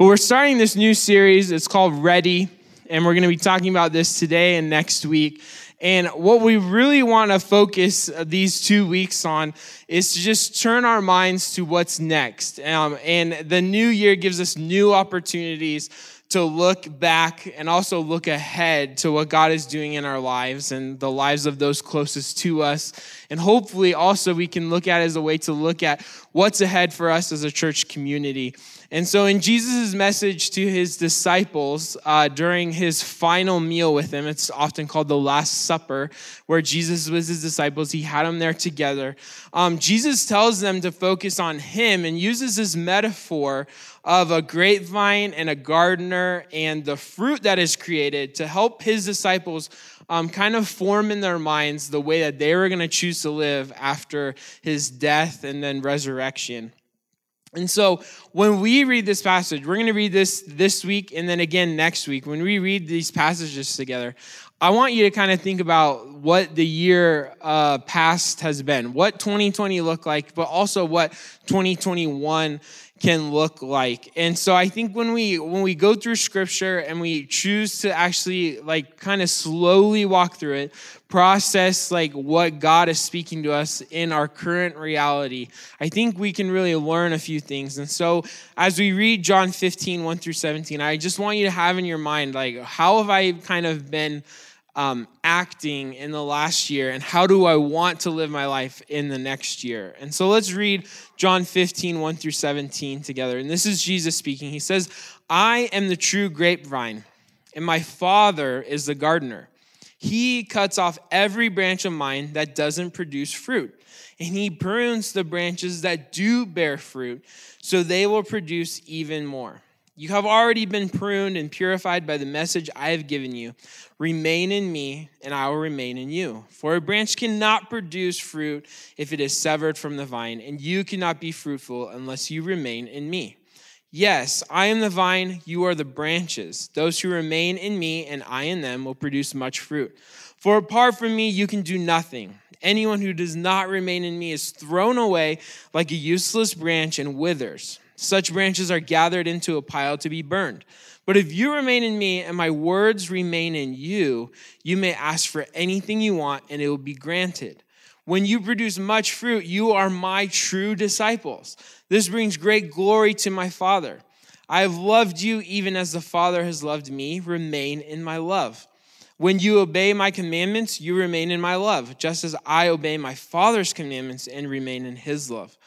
But we're starting this new series. It's called Ready, and we're going to be talking about this today and next week. And what we really want to focus these two weeks on is to just turn our minds to what's next. Um, and the new year gives us new opportunities to look back and also look ahead to what God is doing in our lives and the lives of those closest to us. And hopefully, also, we can look at as a way to look at what's ahead for us as a church community. And so, in Jesus' message to his disciples uh, during his final meal with them, it's often called the Last Supper, where Jesus was his disciples, he had them there together. Um, Jesus tells them to focus on him and uses this metaphor of a grapevine and a gardener and the fruit that is created to help his disciples um, kind of form in their minds the way that they were going to choose to live after his death and then resurrection. And so when we read this passage, we're going to read this this week and then again next week. When we read these passages together, I want you to kind of think about what the year uh, past has been, what 2020 looked like, but also what 2021 can look like. And so I think when we when we go through scripture and we choose to actually like kind of slowly walk through it, process like what God is speaking to us in our current reality, I think we can really learn a few things. And so as we read John 15, 1 through 17, I just want you to have in your mind like how have I kind of been um, acting in the last year and how do I want to live my life in the next year. And so let's read John 15, 1 through 17 together. And this is Jesus speaking. He says, I am the true grapevine, and my Father is the gardener. He cuts off every branch of mine that doesn't produce fruit, and he prunes the branches that do bear fruit, so they will produce even more. You have already been pruned and purified by the message I have given you. Remain in me, and I will remain in you. For a branch cannot produce fruit if it is severed from the vine, and you cannot be fruitful unless you remain in me. Yes, I am the vine, you are the branches. Those who remain in me and I in them will produce much fruit. For apart from me, you can do nothing. Anyone who does not remain in me is thrown away like a useless branch and withers. Such branches are gathered into a pile to be burned. But if you remain in me and my words remain in you, you may ask for anything you want and it will be granted. When you produce much fruit, you are my true disciples. This brings great glory to my Father. I have loved you even as the Father has loved me. Remain in my love. When you obey my commandments, you remain in my love, just as I obey my Father's commandments and remain in his love.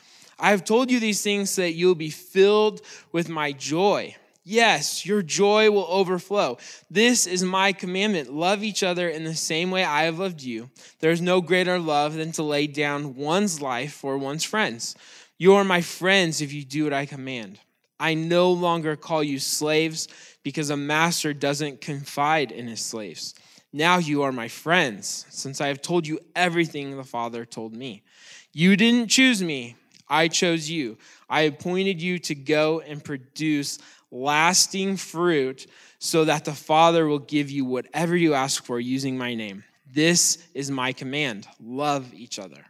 I have told you these things so that you'll be filled with my joy. Yes, your joy will overflow. This is my commandment. Love each other in the same way I have loved you. There is no greater love than to lay down one's life for one's friends. You are my friends if you do what I command. I no longer call you slaves because a master doesn't confide in his slaves. Now you are my friends, since I have told you everything the Father told me. You didn't choose me I chose you. I appointed you to go and produce lasting fruit so that the Father will give you whatever you ask for using my name. This is my command love each other.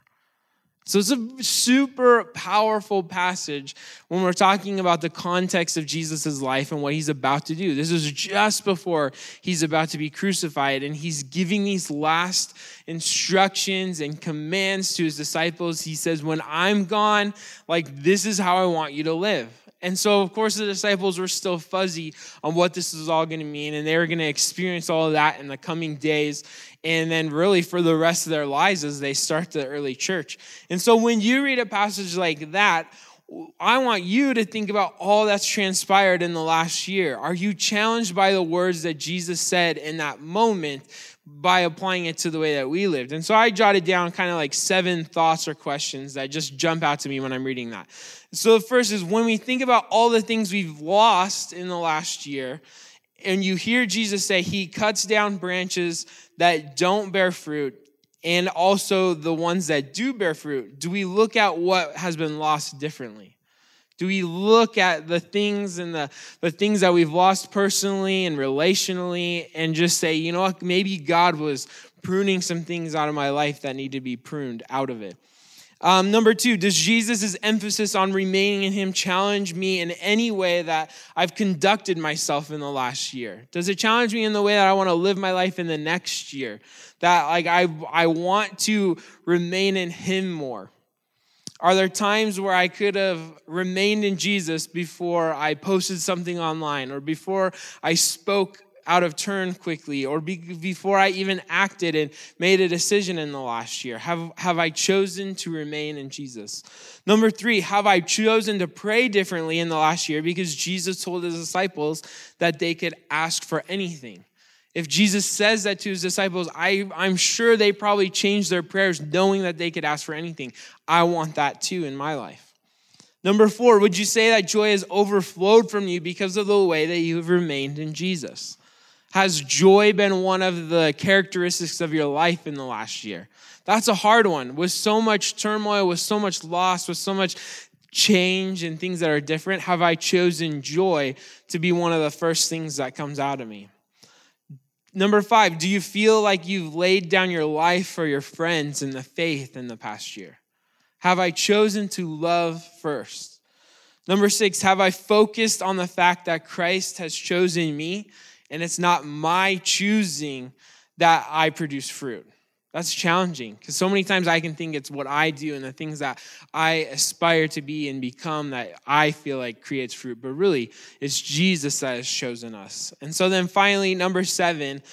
So it's a super powerful passage when we're talking about the context of Jesus' life and what he's about to do. This is just before he's about to be crucified, and he's giving these last instructions and commands to his disciples. He says, When I'm gone, like this is how I want you to live. And so, of course, the disciples were still fuzzy on what this is all going to mean, and they were going to experience all of that in the coming days, and then really for the rest of their lives as they start the early church. And so, when you read a passage like that, I want you to think about all that's transpired in the last year. Are you challenged by the words that Jesus said in that moment by applying it to the way that we lived? And so I jotted down kind of like seven thoughts or questions that just jump out to me when I'm reading that. So the first is when we think about all the things we've lost in the last year, and you hear Jesus say he cuts down branches that don't bear fruit and also the ones that do bear fruit, do we look at what has been lost differently? Do we look at the things and the, the things that we've lost personally and relationally and just say, you know what, maybe God was pruning some things out of my life that need to be pruned out of it? Um, number two, does Jesus' emphasis on remaining in Him challenge me in any way that I've conducted myself in the last year? Does it challenge me in the way that I want to live my life in the next year? That like I I want to remain in Him more. Are there times where I could have remained in Jesus before I posted something online or before I spoke out of turn quickly or be, before I even acted and made a decision in the last year? Have, have I chosen to remain in Jesus? Number three, have I chosen to pray differently in the last year because Jesus told his disciples that they could ask for anything? If Jesus says that to his disciples, I, I'm sure they probably changed their prayers knowing that they could ask for anything. I want that too in my life. Number four, would you say that joy has overflowed from you because of the way that you have remained in Jesus? Has joy been one of the characteristics of your life in the last year? That's a hard one. With so much turmoil, with so much loss, with so much change and things that are different, have I chosen joy to be one of the first things that comes out of me? Number five, do you feel like you've laid down your life for your friends in the faith in the past year? Have I chosen to love first? Number six, have I focused on the fact that Christ has chosen me and it's not my choosing that I produce fruit. That's challenging because so many times I can think it's what I do and the things that I aspire to be and become that I feel like creates fruit. But really, it's Jesus that has chosen us. And so then finally, number seven,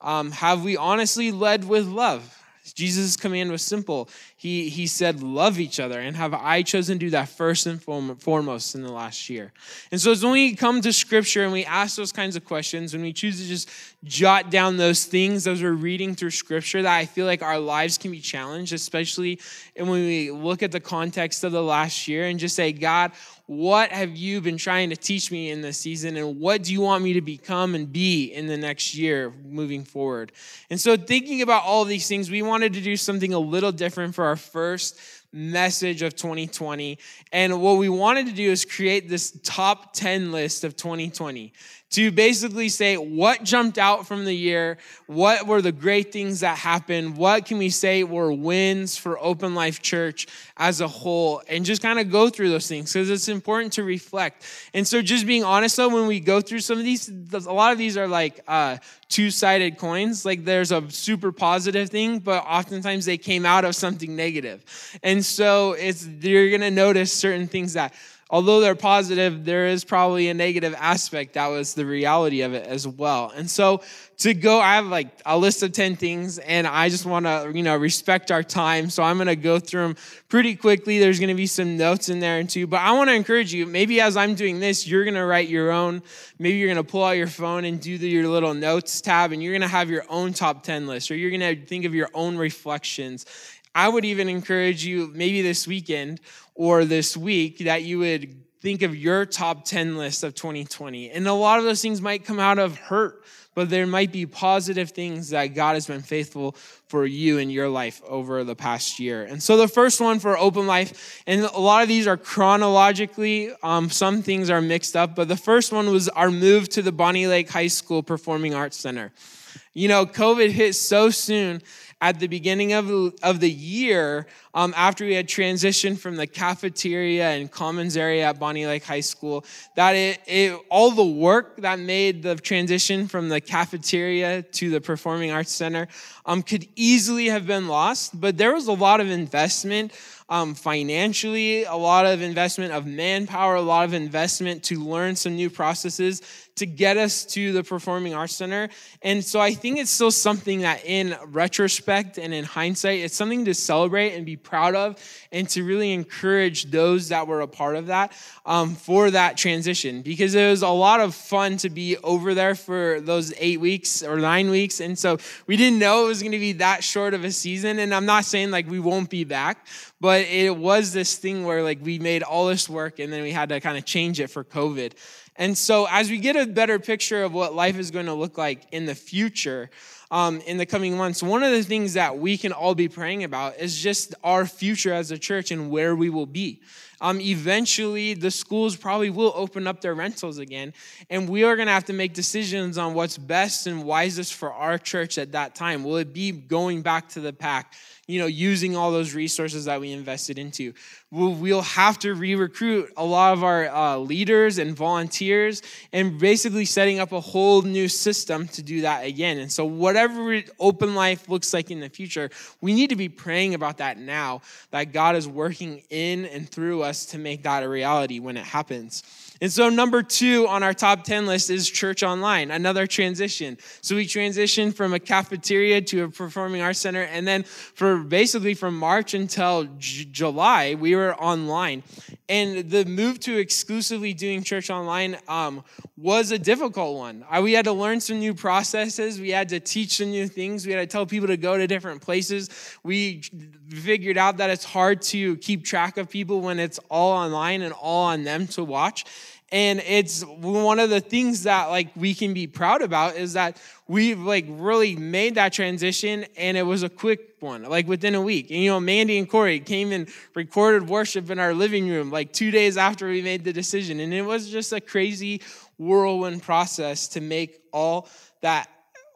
um, have we honestly led with love? Jesus' command was simple. He, he said, Love each other. And have I chosen to do that first and foremost in the last year? And so, as when we come to scripture and we ask those kinds of questions, when we choose to just jot down those things as we're reading through scripture, that I feel like our lives can be challenged, especially when we look at the context of the last year and just say, God, what have you been trying to teach me in this season and what do you want me to become and be in the next year moving forward? And so thinking about all these things we wanted to do something a little different for our first message of 2020 and what we wanted to do is create this top 10 list of 2020 to basically say what jumped out from the year, what were the great things that happened, what can we say were wins for Open Life Church as a whole, and just kind of go through those things because it's important to reflect. And so, just being honest though, when we go through some of these, a lot of these are like uh, two sided coins. Like there's a super positive thing, but oftentimes they came out of something negative. And so, it's you're gonna notice certain things that although they're positive, there is probably a negative aspect. That was the reality of it as well. And so to go, I have like a list of 10 things and I just want to, you know, respect our time. So I'm going to go through them pretty quickly. There's going to be some notes in there too, but I want to encourage you, maybe as I'm doing this, you're going to write your own, maybe you're going to pull out your phone and do the, your little notes tab and you're going to have your own top 10 list or you're going to think of your own reflections I would even encourage you, maybe this weekend or this week, that you would think of your top 10 list of 2020. And a lot of those things might come out of hurt, but there might be positive things that God has been faithful for you in your life over the past year. And so the first one for open life, and a lot of these are chronologically, um, some things are mixed up, but the first one was our move to the Bonney Lake High School Performing Arts Center. You know, COVID hit so soon at the beginning of, of the year, um, after we had transitioned from the cafeteria and commons area at Bonney Lake High School, that it, it, all the work that made the transition from the cafeteria to the Performing Arts Center um, could easily have been lost, but there was a lot of investment um, financially, a lot of investment of manpower, a lot of investment to learn some new processes to get us to the Performing Arts Center. And so I think it's still something that, in retrospect and in hindsight, it's something to celebrate and be proud of and to really encourage those that were a part of that um, for that transition because it was a lot of fun to be over there for those eight weeks or nine weeks. And so we didn't know it was going to be that short of a season. And I'm not saying like we won't be back, but it was this thing where like we made all this work and then we had to kind of change it for COVID. And so, as we get a better picture of what life is going to look like in the future, um, in the coming months, one of the things that we can all be praying about is just our future as a church and where we will be. Um, eventually, the schools probably will open up their rentals again, and we are going to have to make decisions on what's best and wisest for our church at that time. Will it be going back to the PAC? You know, using all those resources that we invested into. We'll, we'll have to re recruit a lot of our uh, leaders and volunteers and basically setting up a whole new system to do that again. And so, whatever open life looks like in the future, we need to be praying about that now, that God is working in and through us to make that a reality when it happens. And so, number two on our top 10 list is church online, another transition. So, we transitioned from a cafeteria to a performing arts center. And then, for basically from March until J- July, we were online. And the move to exclusively doing church online um, was a difficult one. we had to learn some new processes, we had to teach some new things, we had to tell people to go to different places. We figured out that it's hard to keep track of people when it's all online and all on them to watch and it's one of the things that like we can be proud about is that we've like really made that transition and it was a quick one like within a week. And you know mandy and corey came and recorded worship in our living room like two days after we made the decision. And it was just a crazy whirlwind process to make all that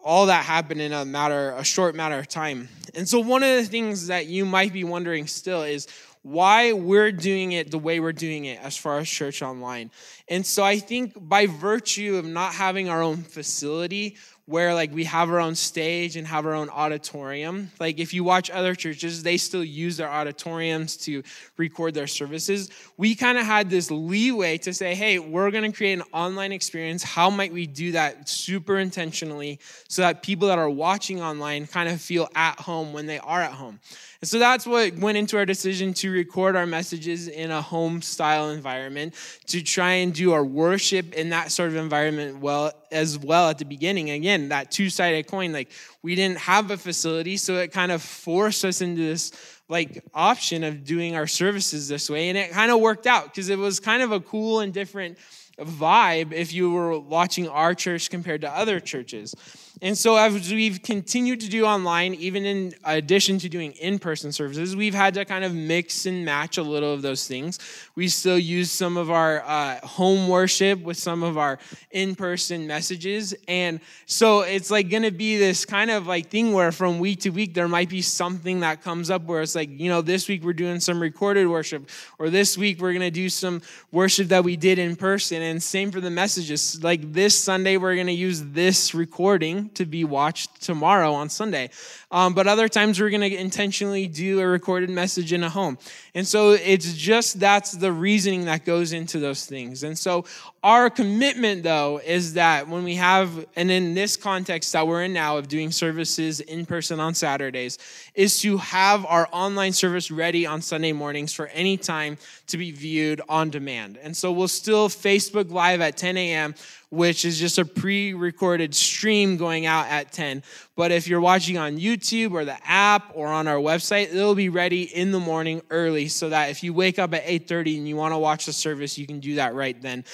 all that happen in a matter a short matter of time. And so one of the things that you might be wondering still is why we're doing it the way we're doing it as far as church online. And so I think by virtue of not having our own facility, where like we have our own stage and have our own auditorium. Like if you watch other churches, they still use their auditoriums to record their services. We kind of had this leeway to say, hey, we're going to create an online experience. How might we do that super intentionally so that people that are watching online kind of feel at home when they are at home? And so that's what went into our decision to record our messages in a home style environment, to try and do our worship in that sort of environment well as well at the beginning. Again, that two-sided coin, like we didn't have a facility, so it kind of forced us into this like option of doing our services this way. And it kind of worked out because it was kind of a cool and different vibe if you were watching our church compared to other churches. And so, as we've continued to do online, even in addition to doing in person services, we've had to kind of mix and match a little of those things. We still use some of our uh, home worship with some of our in person messages. And so, it's like going to be this kind of like thing where from week to week, there might be something that comes up where it's like, you know, this week we're doing some recorded worship, or this week we're going to do some worship that we did in person. And same for the messages. Like this Sunday, we're going to use this recording to be watched tomorrow on Sunday. Um, but other times we're going to intentionally do a recorded message in a home. And so it's just that's the reasoning that goes into those things. And so our commitment, though, is that when we have, and in this context that we're in now of doing services in person on Saturdays, is to have our online service ready on Sunday mornings for any time to be viewed on demand. And so we'll still Facebook Live at 10 a.m which is just a pre recorded stream going out at 10. But if you're watching on YouTube or the app or on our website, it'll be ready in the morning early so that if you wake up at 8:30 and you want to watch the service, you can do that right then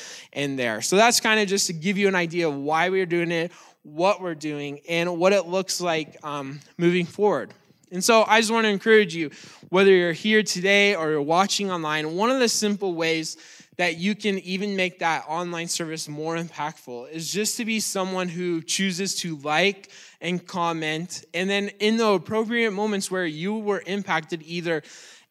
and there. So that's kind of just to give you an idea of why we're doing it, what we're doing, and what it looks like um, moving forward. And so I just want to encourage you, whether you're here today or you're watching online, one of the simple ways that you can even make that online service more impactful is just to be someone who chooses to like and comment. And then in the appropriate moments where you were impacted, either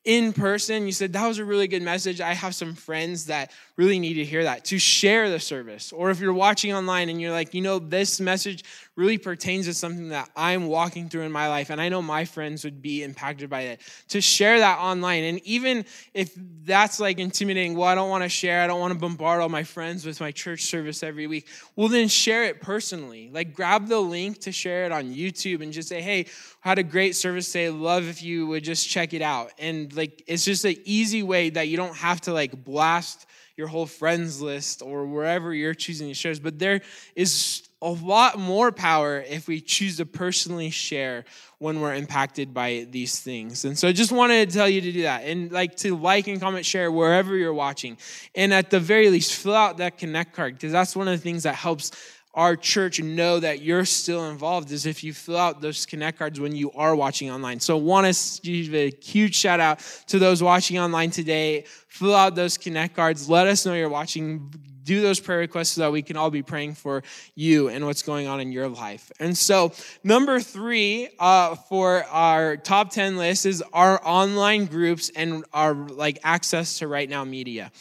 in person, you said, That was a really good message. I have some friends that really need to hear that, to share the service. Or if you're watching online and you're like, You know, this message really pertains to something that I'm walking through in my life, and I know my friends would be impacted by it. To share that online, and even if that's like intimidating, well, I don't want to share, I don't want to bombard all my friends with my church service every week, well, then share it personally. Like grab the link to share it on YouTube and just say, hey, had a great service today. Love if you would just check it out. And like, it's just an easy way that you don't have to like blast your whole friends list or wherever you're choosing to share. But there is a lot more power if we choose to personally share when we're impacted by these things. And so I just wanted to tell you to do that and like to like and comment, share wherever you're watching. And at the very least, fill out that connect card because that's one of the things that helps our church know that you're still involved is if you fill out those connect cards when you are watching online. So want to give a huge shout out to those watching online today. Fill out those connect cards. Let us know you're watching do those prayer requests so that we can all be praying for you and what's going on in your life. And so, number three uh, for our top 10 list is our online groups and our like access to right now media.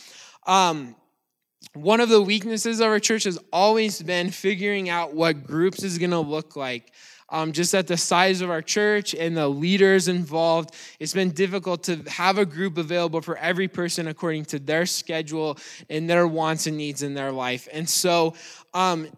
Um, one of the weaknesses of our church has always been figuring out what groups is going to look like um, just at the size of our church and the leaders involved, it's been difficult to have a group available for every person according to their schedule and their wants and needs in their life. And so, um,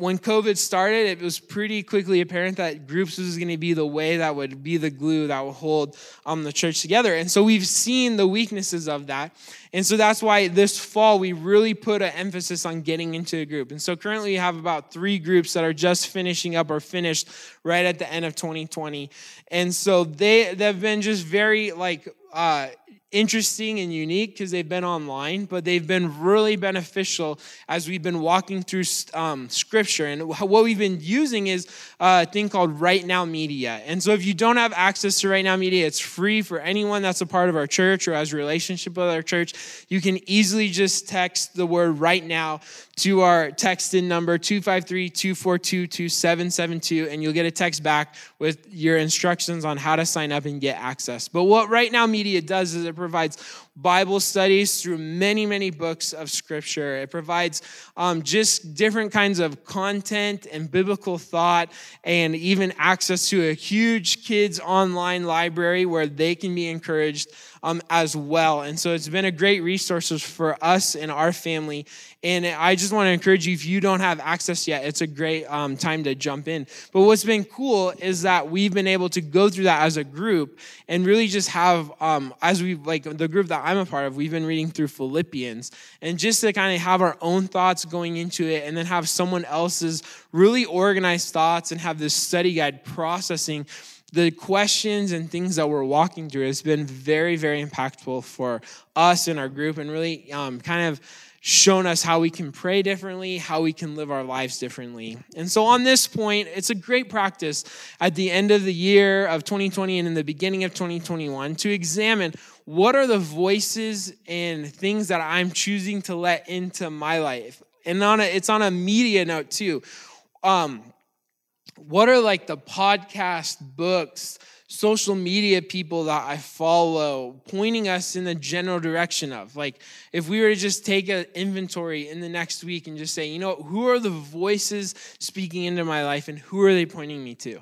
when COVID started, it was pretty quickly apparent that groups was going to be the way that would be the glue that would hold um, the church together. And so we've seen the weaknesses of that. And so that's why this fall we really put an emphasis on getting into a group. And so currently we have about three groups that are just finishing up or finished right at the end of 2020. And so they they've been just very like uh, interesting and unique because they've been online, but they've been really beneficial as we've been walking through um, scripture. And what we've been using is a thing called Right Now Media. And so if you don't have access to Right Now Media, it's free for anyone that's a part of our church or has a relationship with our church. You can easily just text the word right now to our text in number 253-242-2772 and you'll get a text back with your instructions on how to sign up and get access. But what Right Now Media does is it provides Bible studies through many, many books of Scripture. It provides um, just different kinds of content and biblical thought, and even access to a huge kids' online library where they can be encouraged um, as well. And so it's been a great resource for us and our family. And I just want to encourage you if you don't have access yet, it's a great um, time to jump in. But what's been cool is that we've been able to go through that as a group and really just have, um, as we like the group that I'm a part of, we've been reading through Philippians. And just to kind of have our own thoughts going into it and then have someone else's really organized thoughts and have this study guide processing the questions and things that we're walking through has been very, very impactful for us in our group and really um, kind of shown us how we can pray differently, how we can live our lives differently. And so, on this point, it's a great practice at the end of the year of 2020 and in the beginning of 2021 to examine what are the voices and things that I'm choosing to let into my life. And on a, it's on a media note too. Um, what are like the podcast, books, social media people that I follow pointing us in the general direction of? Like, if we were to just take an inventory in the next week and just say, you know, who are the voices speaking into my life and who are they pointing me to?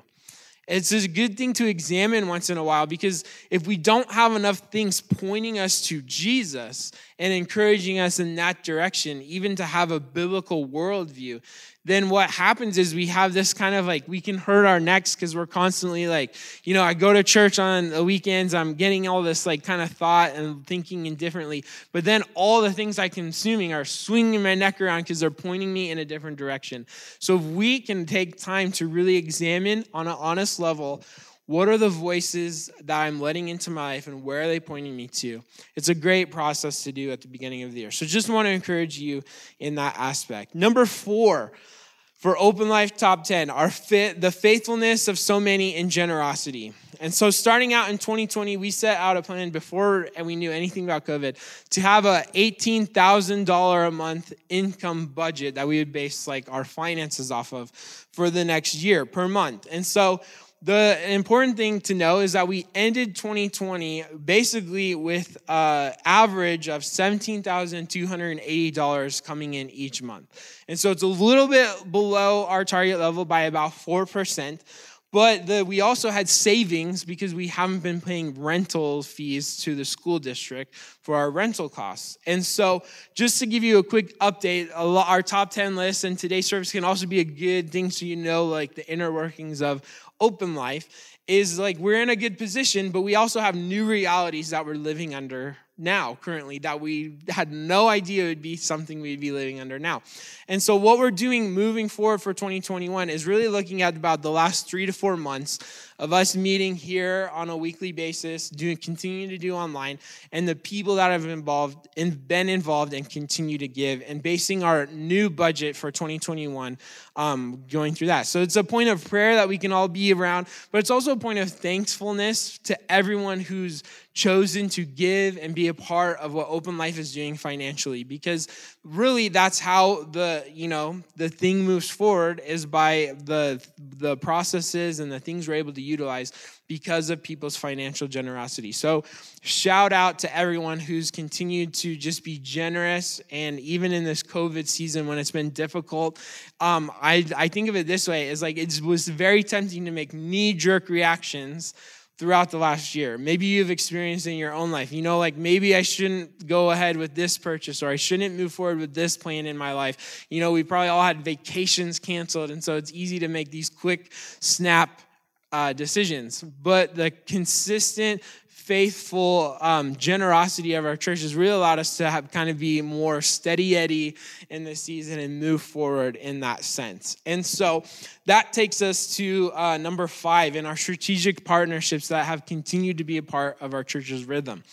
It's a good thing to examine once in a while because if we don't have enough things pointing us to Jesus and encouraging us in that direction, even to have a biblical worldview, then what happens is we have this kind of like we can hurt our necks because we're constantly like you know i go to church on the weekends i'm getting all this like kind of thought and thinking indifferently but then all the things i'm consuming are swinging my neck around because they're pointing me in a different direction. So if we can take time to really examine on an honest level what are the voices that I'm letting into my life and where are they pointing me to? It's a great process to do at the beginning of the year. So just want to encourage you in that aspect. Number four, for Open Life Top 10, are fit, the faithfulness of so many in generosity. And so starting out in 2020, we set out a plan before and we knew anything about COVID to have a $18,000 a month income budget that we would base like our finances off of for the next year per month. And so the important thing to know is that we ended 2020 basically with an average of $17,280 coming in each month. And so it's a little bit below our target level by about 4%. But the, we also had savings because we haven't been paying rental fees to the school district for our rental costs. And so, just to give you a quick update, our top 10 list and today's service can also be a good thing so you know, like the inner workings of open life, is like we're in a good position, but we also have new realities that we're living under now currently that we had no idea would be something we'd be living under now. And so what we're doing moving forward for 2021 is really looking at about the last 3 to 4 months of us meeting here on a weekly basis, doing continuing to do online, and the people that have involved and been involved and continue to give, and basing our new budget for 2021 um, going through that. So it's a point of prayer that we can all be around, but it's also a point of thankfulness to everyone who's chosen to give and be a part of what open life is doing financially because really that's how the you know the thing moves forward is by the the processes and the things we're able to utilize because of people's financial generosity so shout out to everyone who's continued to just be generous and even in this covid season when it's been difficult um, I, I think of it this way is like it was very tempting to make knee-jerk reactions throughout the last year. Maybe you've experienced in your own life. You know, like maybe I shouldn't go ahead with this purchase or I shouldn't move forward with this plan in my life. You know, we probably all had vacations canceled, and so it's easy to make these quick snap uh, decisions. But the consistent faithful um, generosity of our church has really allowed us to have kind of be more steady eddy in this season and move forward in that sense. And so that takes us to uh, number five in our strategic partnerships that have continued to be a part of our church's rhythm.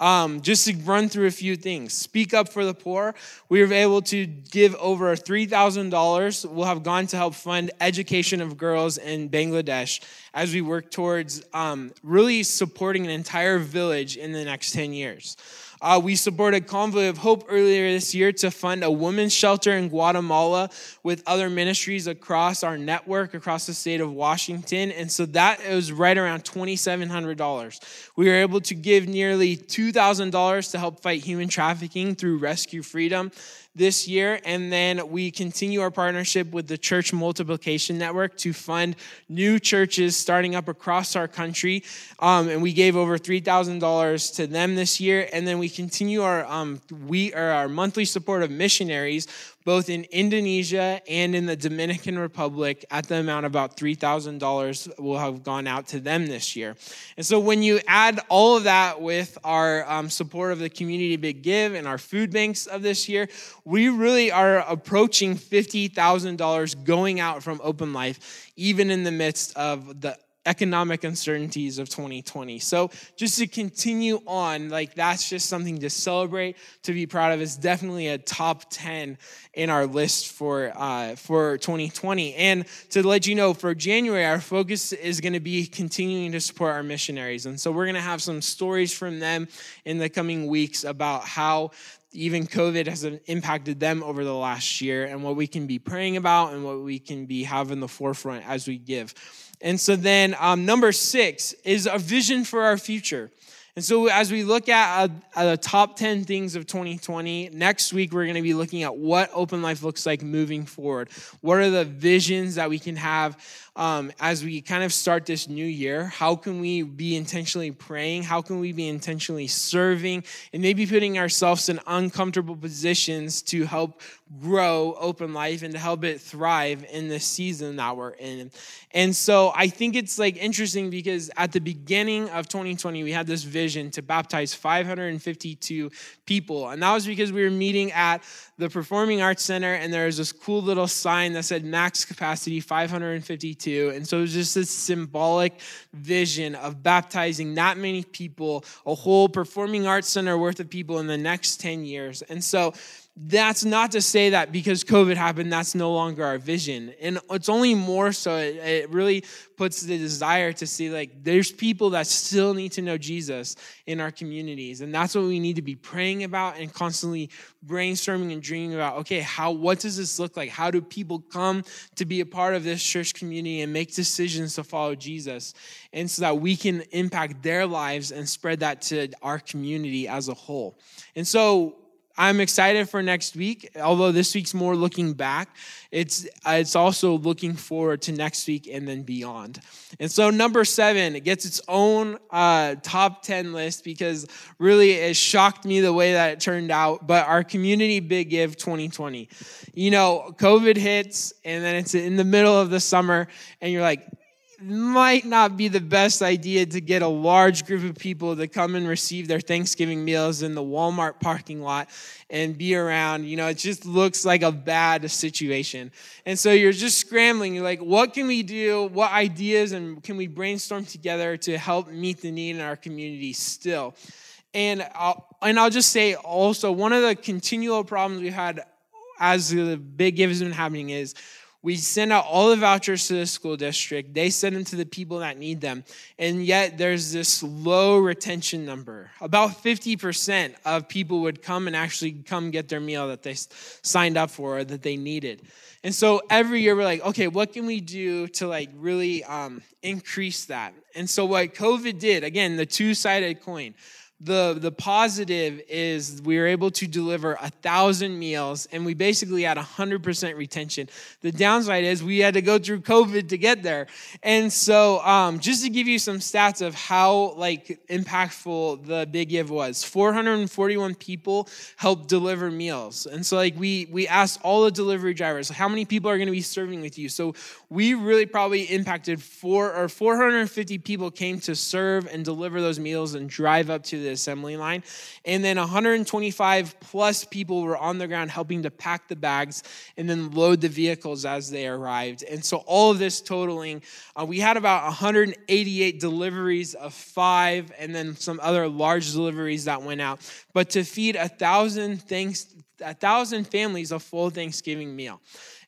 Um, just to run through a few things. Speak up for the poor. We were able to give over $3,000. We'll have gone to help fund education of girls in Bangladesh as we work towards um, really supporting an entire village in the next 10 years. Uh, we supported Convoy of Hope earlier this year to fund a women's shelter in Guatemala with other ministries across our network, across the state of Washington. And so that was right around $2,700. We were able to give nearly $2,000 to help fight human trafficking through Rescue Freedom this year. And then we continue our partnership with the Church Multiplication Network to fund new churches starting up across our country. Um, and we gave over $3,000 to them this year. And then we continue our, um, we, or our monthly support of missionaries both in Indonesia and in the Dominican Republic at the amount of about $3,000 will have gone out to them this year. And so when you add all of that with our um, support of the Community Big Give and our food banks of this year, we really are approaching $50,000 going out from Open Life, even in the midst of the economic uncertainties of 2020. So just to continue on, like that's just something to celebrate, to be proud of. It's definitely a top 10 in our list for uh, for 2020. And to let you know, for January, our focus is going to be continuing to support our missionaries. And so we're going to have some stories from them in the coming weeks about how even COVID has impacted them over the last year and what we can be praying about and what we can be having the forefront as we give. And so then um, number six is a vision for our future. And so, as we look at, uh, the top 10 things of 2020, next week we're going to be looking at what open life looks like moving forward. What are the visions that we can have um, as we kind of start this new year? How can we be intentionally praying? How can we be intentionally serving? And maybe putting ourselves in uncomfortable positions to help grow open life and to help it thrive in the season that we're in. And so I think it's like interesting because at the beginning of 2020, we had this vision to baptize 552 people. And that was because we were meeting at the Performing Arts Center and there was this cool little sign that said max capacity 552. And so it was just this symbolic vision of baptizing that many people, a whole Performing Arts Center worth of people in the next 10 years. And so that's not to say that because COVID happened, that's no longer our vision. And it's only more so, it, it, really puts the desire to see like there's people that still need to know Jesus in our communities. And that's what we need to be praying about and constantly brainstorming and dreaming about okay, how what does this look like? How do people come to be a part of this church community and make decisions to follow Jesus? And so that we can impact their lives and spread that to our community as a whole. And so I'm excited for next week. Although this week's more looking back, it's it's also looking forward to next week and then beyond. And so number seven, it gets its own uh, top ten list because really it shocked me the way that it turned out. But our community big give 2020, you know, COVID hits and then it's in the middle of the summer, and you're like, might not be the best idea to get a large group of people to come and receive their Thanksgiving meals in the Walmart parking lot and be around. You know, it just looks like a bad situation. And so you're just scrambling. You're like, what can we do? What ideas and can we brainstorm together to help meet the need in our community still? And I'll, and I'll just say also, one of the continual problems we had as the big give has been happening is we send out all the vouchers to the school district. They send them to the people that need them. And yet there's this low retention number. About 50% of people would come and actually come get their meal that they signed up for or that they needed. And so every year we're like, okay, what can we do to like really um, increase that? And so what COVID did, again, the two-sided coin, the the positive is we were able to deliver a thousand meals and we basically had 100% retention. The downside is we had to go through covid to get there. And so um, just to give you some stats of how like impactful the big give was 441 people helped deliver meals. And so like we we asked all the delivery drivers how many people are going to be serving with you? So we really probably impacted four or 450 people came to serve and deliver those meals and drive up to the assembly line. And then 125 plus people were on the ground helping to pack the bags and then load the vehicles as they arrived. And so all of this totaling, uh, we had about 188 deliveries of five and then some other large deliveries that went out. But to feed a thousand things, a thousand families a full Thanksgiving meal.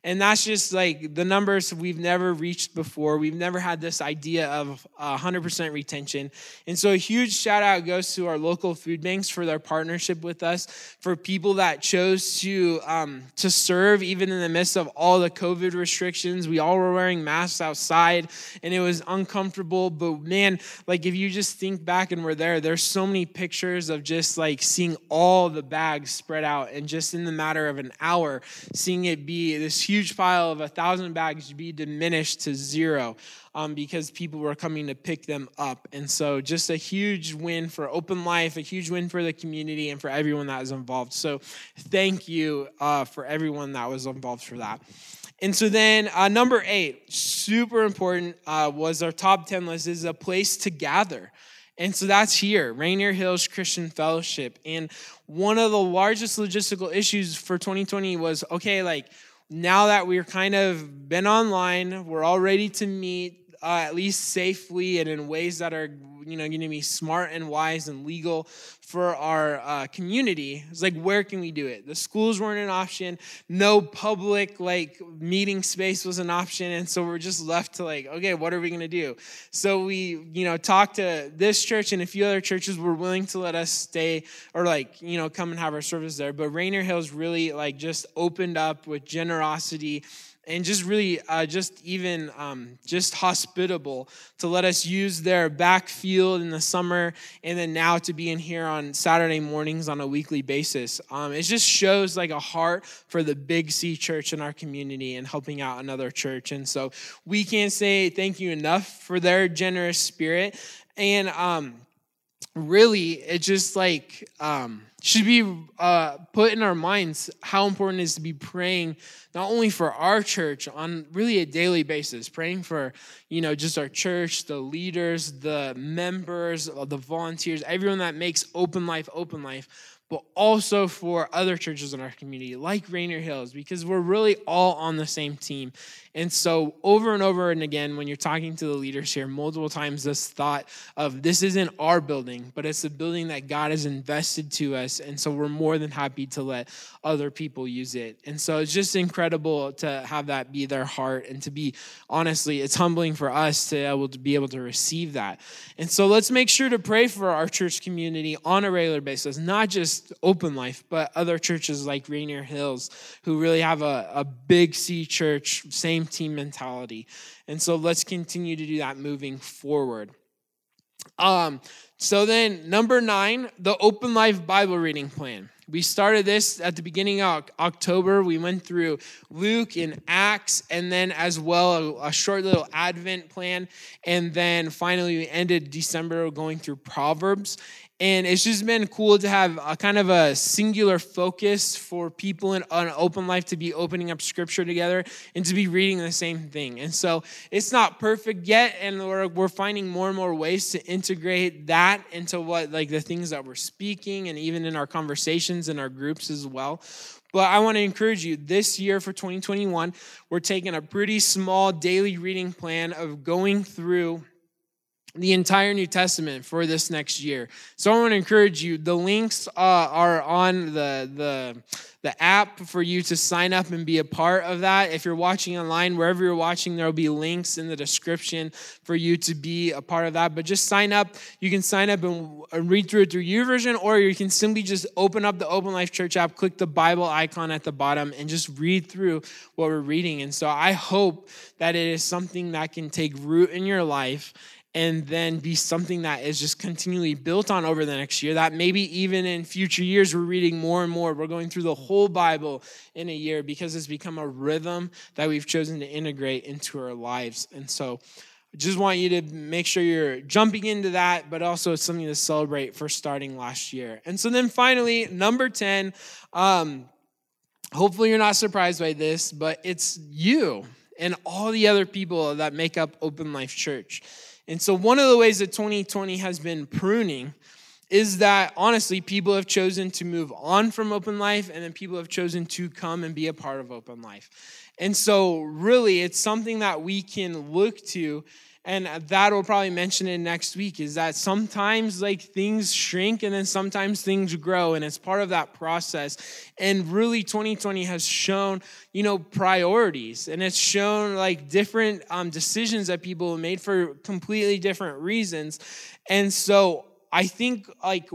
And that's just like the numbers we've never reached before. We've never had this idea of 100% retention. And so a huge shout out goes to our local food banks for their partnership with us, for people that chose to, um, to serve even in the midst of all the COVID restrictions. We all were wearing masks outside and it was uncomfortable. But man, like if you just think back and we're there, there's so many pictures of just like seeing all the bags spread out and just in the matter of an hour, seeing it be this huge pile of a thousand bags be diminished to zero um, because people were coming to pick them up. And so, just a huge win for Open Life, a huge win for the community, and for everyone that was involved. So, thank you uh, for everyone that was involved for that. And so then, uh, number eight, super important, uh, was our top 10 list is a place to gather. And so that's here, Rainier Hills Christian Fellowship. And one of the largest logistical issues for 2020 was okay, like now that we're kind of been online, we're all ready to meet uh, at least safely and in ways that are you know going to be smart and wise and legal for our uh, community. It's like where can we do it? The schools weren't an option. No public like meeting space was an option and so we're just left to like okay what are we going to do? So we you know talked to this church and a few other churches were willing to let us stay or like you know come and have our service there. But rainier hills really like just opened up with generosity and just really uh, just even um, just hospitable to let us use their backfield in the summer and then now to be in here on saturday mornings on a weekly basis. Um, it just shows like a heart for the big c church in our community and helping out another church. And so we can't say thank you enough for their generous spirit. And um, really it just like um, should be uh, put in our minds how important it is to be praying not only for our church on really a daily basis praying for you know just our church the leaders the members the volunteers everyone that makes open life open life but also for other churches in our community, like Rainier Hills, because we're really all on the same team. And so, over and over and again, when you're talking to the leaders here, multiple times this thought of this isn't our building, but it's a building that God has invested to us. And so, we're more than happy to let other people use it. And so, it's just incredible to have that be their heart and to be honestly, it's humbling for us to be able to be able to receive that. And so, let's make sure to pray for our church community on a regular basis, not just Open Life, but other churches like Rainier Hills who really have a, a big C church, same team mentality. And so let's continue to do that moving forward. Um, so then, number nine, the Open Life Bible reading plan. We started this at the beginning of October. We went through Luke and Acts, and then as well a, a, short little Advent plan. And then finally, we ended December going through Proverbs. And it's just been cool to have a kind of a singular focus for people in an open life to be opening up scripture together and to be reading the same thing. And so it's not perfect yet, and we're, we're finding more and more ways to integrate that into what, like the things that we're speaking and even in our conversations in our groups as well. But I want to encourage you this year for 2021, we're taking a pretty small daily reading plan of going through the entire New Testament for this next year. So I want to encourage you. The links uh, are on the the the app for you to sign up and be a part of that. If you're watching online, wherever you're watching, there will be links in the description for you to be a part of that. But just sign up. You can sign up and read through it through YouVersion, or you can simply just open up the Open Life Church app, click the Bible icon at the bottom, and just read through what we're reading. And so I hope that it is something that can take root in your life and then be something that is just continually built on over the next year. That maybe even in future years, we're reading more and more. We're going through the whole Bible in a year because it's become a rhythm that we've chosen to integrate into our lives. And so, I just want you to make sure you're jumping into that, but also it's something to celebrate for starting last year. And so, then finally, number 10, um, hopefully you're not surprised by this, but it's you and all the other people that make up Open Life Church. And so, one of the ways that 2020 has been pruning is that honestly, people have chosen to move on from open life, and then people have chosen to come and be a part of open life. And so, really, it's something that we can look to and that we'll probably mention it next week is that sometimes like things shrink and then sometimes things grow and it's part of that process. And really 2020 has shown you know priorities and it's shown like different um, decisions that people made for completely different reasons. And so i think like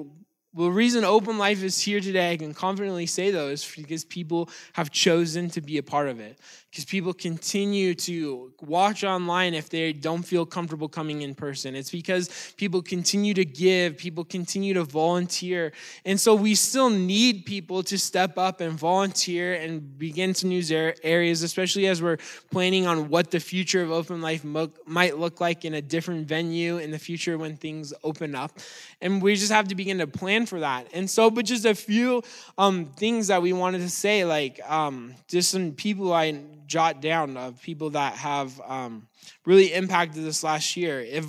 the reason open life is here today, I can confidently say though, is because people have chosen to be a part of it because people continue to watch online if they don't feel comfortable coming in person. It's because people continue to give, people continue to volunteer. And so we still need people to step up and volunteer and begin to new areas, especially as we're planning on what the future of open life might look like in a different venue in the future when things open up. And we just have to begin to plan for that. And so, but just a few um, things that we wanted to say, like um, just some people I jot down of people that have um, really impacted this last year. If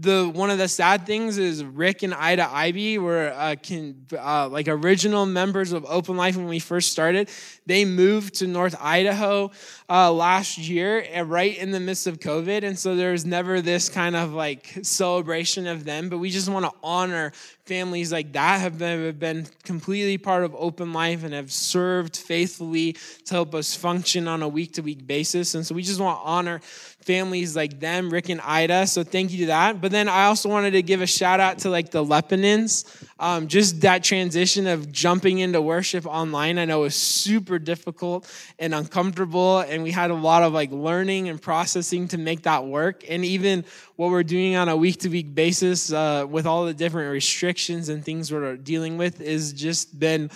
the one of the sad things is Rick and Ida Ivy were uh, can, uh, like original members of Open Life when we first started. They moved to North Idaho uh, last year, right in the midst of COVID, and so there's never this kind of like celebration of them. But we just want to honor families like that have been, have been completely part of Open Life and have served faithfully to help us function on a week to week basis. And so we just want to honor families like them, Rick and Ida. So thank you to that. But then I also wanted to give a shout out to like the Lepinins. Um, just that transition of jumping into worship online, I know was super difficult and uncomfortable. And we had a lot of like learning and processing to make that work. And even what we're doing on a week to week basis uh, with all the different restrictions and things we're dealing with is just been.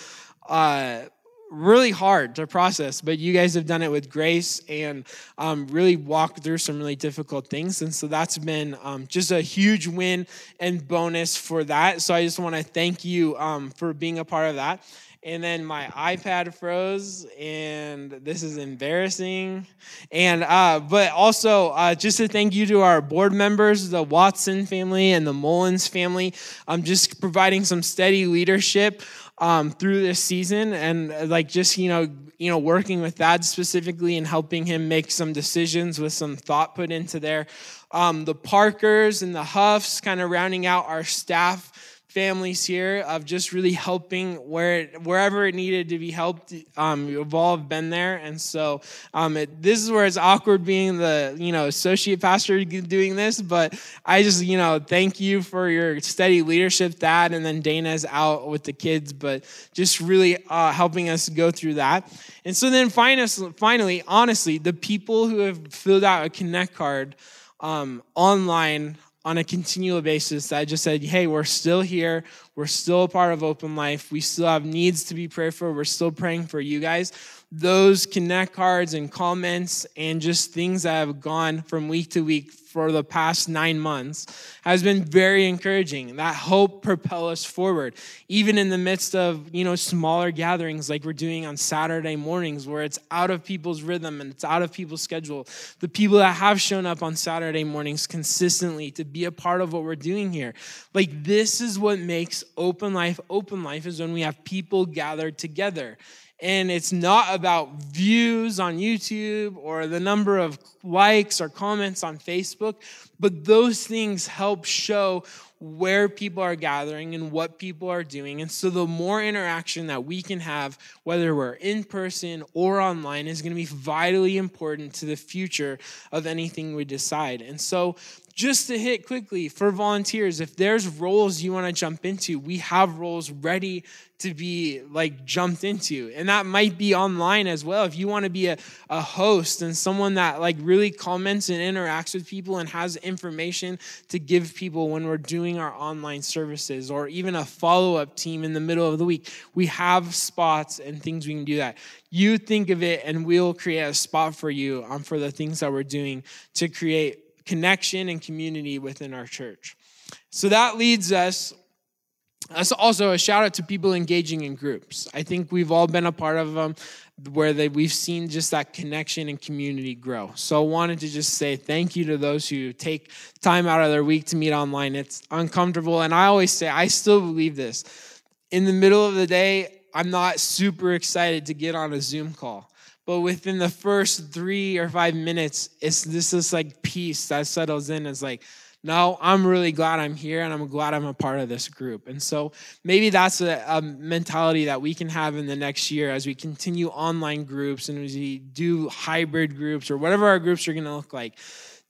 Uh, really hard to process, but you guys have done it with grace and um, really walked through some really difficult things. And so that's been um, just a huge win and bonus for that. So I just want to thank you um, for being a part of that. And then my iPad froze, and this is embarrassing. And uh, but also uh, just to thank you to our board members, the Watson family and the Mullins family, um, just providing some steady leadership um, through this season and uh, like just you know you know working with that specifically and helping him make some decisions with some thought put into there. Um, the parkers and the huffs kind of rounding out our staff families here of just really helping where wherever it needed to be helped. Um, you've all been there, and so um, it, this is where it's awkward being the you know associate pastor doing this. But I just you know thank you for your steady leadership, Dad, and then Dana's out with the kids, but just really uh, helping us go through that. And so then finally, finally, honestly, the people who have filled out a connect card um, online on a continual basis that just said, hey, we're still here. We're still a part of Open Life. We still have needs to be prayed for. We're still praying for you guys. Those connect cards and comments and just things that have gone from week to week for the past nine months has been very encouraging. That hope propel us forward, even in the midst of you know smaller gatherings like we're doing on Saturday mornings, where it's out of people's rhythm and it's out of people's schedule. The people that have shown up on Saturday mornings consistently to be a part of what we're doing here, like this is what makes open life open life is when we have people gathered together and it's not about views on YouTube or the number of likes or comments on Facebook, but those things help show where people are gathering and what people are doing. And so the more interaction that we can have, whether we're in person or online, is going to be vitally important to the future of anything we decide. And so just to hit quickly for volunteers, if there's roles you want to jump into, we have roles ready to be like jumped into. And that might be online as well. If you want to be a, a host and someone that like really comments and interacts with people and has information to give people when we're doing our online services, or even a follow up team in the middle of the week, we have spots and things we can do that. You think of it, and we'll create a spot for you um, for the things that we're doing to create connection and community within our church. So that leads us. That's also a shout out to people engaging in groups. I think we've all been a part of them where they, we've seen just that connection and community grow. So I wanted to just say thank you to those who take time out of their week to meet online. It's uncomfortable. And I always say, I still believe this. In the middle of the day, I'm not super excited to get on a Zoom call but within the first three or five minutes it's this is like peace that settles in. It's like no i'm really glad i'm here and i'm glad i'm a part of this group. And so maybe that's a, a mentality that we can have in the next year as we continue online groups and as we do hybrid groups or whatever our groups are going to look like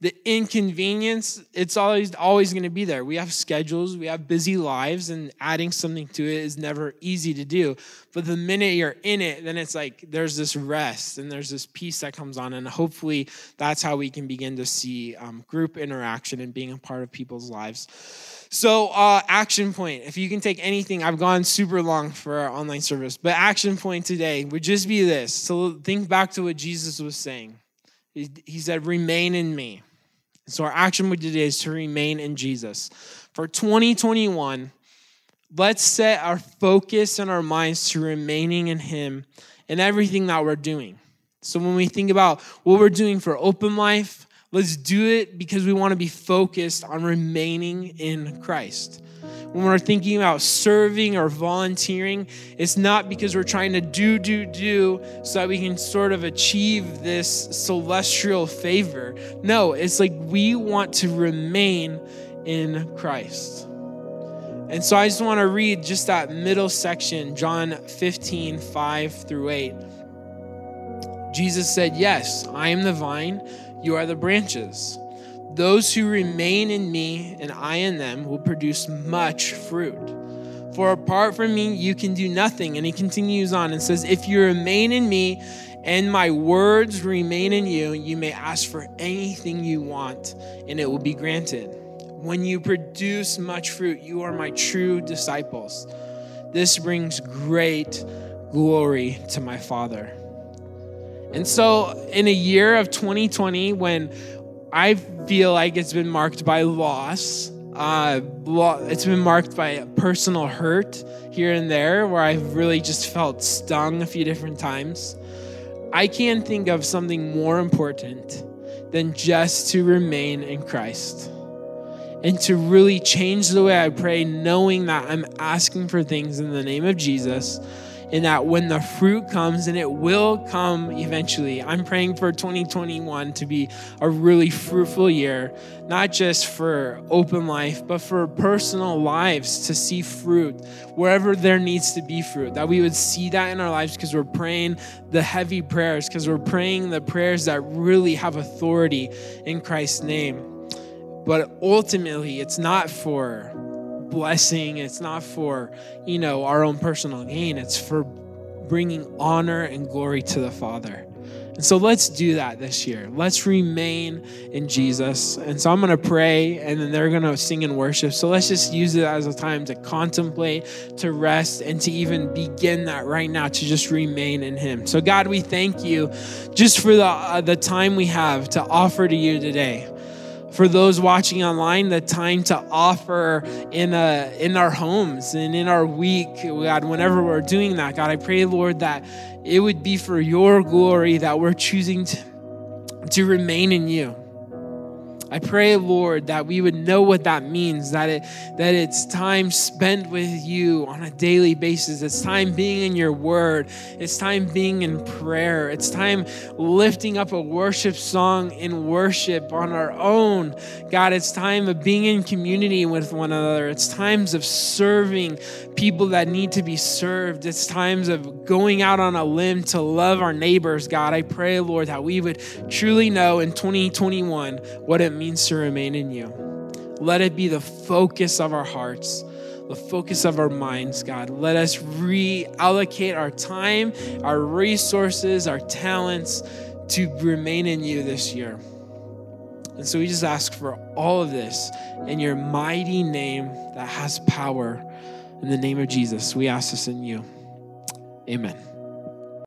the inconvenience it's always always going to be there. We have schedules we have busy lives and adding something to it is never easy to do. But the minute you're in it then it's like there's this rest and there's this peace that comes on and hopefully that's how we can begin to see um, group interaction and being a part of people's lives. So uh, action point if you can take anything i've gone super long for our online service but action point today would just be this so think back to what jesus was saying. He said remain in me so, our action we today is to remain in Jesus. For 2021, let's set our focus and our minds to remaining in Him in everything that we're doing. So, when we think about what we're doing for open life, let's do it because we want to be focused on remaining in Christ when we're thinking about serving or volunteering, it's not because we're trying to do, do, do so that we can sort of achieve this celestial favor. No, it's like we want to remain in Christ. And so I just want to read just that middle section, John 15, 5 through 8. Jesus said, Yes, I am the vine, you are the branches. Those who remain in me and I in them will produce much fruit. For apart from me, you can do nothing. And he continues on and says, If you remain in me and my words remain in you, you may ask for anything you want, and it will be granted. When you produce much fruit, you are my true disciples. This brings great glory to my Father. And so, in a year of 2020, when I feel like it's been marked by loss. Uh, it's been marked by personal hurt here and there where I've really just felt stung a few different times. I can't think of something more important than just to remain in Christ and to really change the way I pray, knowing that I'm asking for things in the name of Jesus and that when the fruit comes, and it will come eventually, I'm praying for 2021 to be a really fruitful year, not just for open life, but for personal lives to see fruit wherever there needs to be fruit. That we would see that in our lives because we're praying the heavy prayers, because we're praying the prayers that really have authority in Christ's name. But ultimately, it's not for blessing. It's not for, you know, our own personal gain. It's for bringing honor and glory to the Father. And so let's do that this year. Let's remain in Jesus. And so I'm going to pray and then they're going to sing and worship. So let's just use it as a time to contemplate, to rest, and to even begin that right now to just remain in Him. So, God, we thank you just for the, uh, the time we have to offer to you today for those watching online the time to offer in a, in our homes and in our week god whenever we're doing that god i pray lord that it would be for your glory that we're choosing to, to remain in you I pray, Lord, that we would know what that means, that it that it's time spent with you on a daily basis. It's time being in your word. It's time being in prayer. It's time lifting up a worship song in worship on our own. God, it's time of being in community with one another. It's times of serving people that need to be served. It's times of going out on a limb to love our neighbors. God, I pray, Lord, that we would truly know in 2021 what it means means to remain in you. Let it be the focus of our hearts, the focus of our minds, God. Let us reallocate our time, our resources, our talents to remain in you this year. And so we just ask for all of this in your mighty name that has power. In the name of Jesus, we ask this in you. Amen.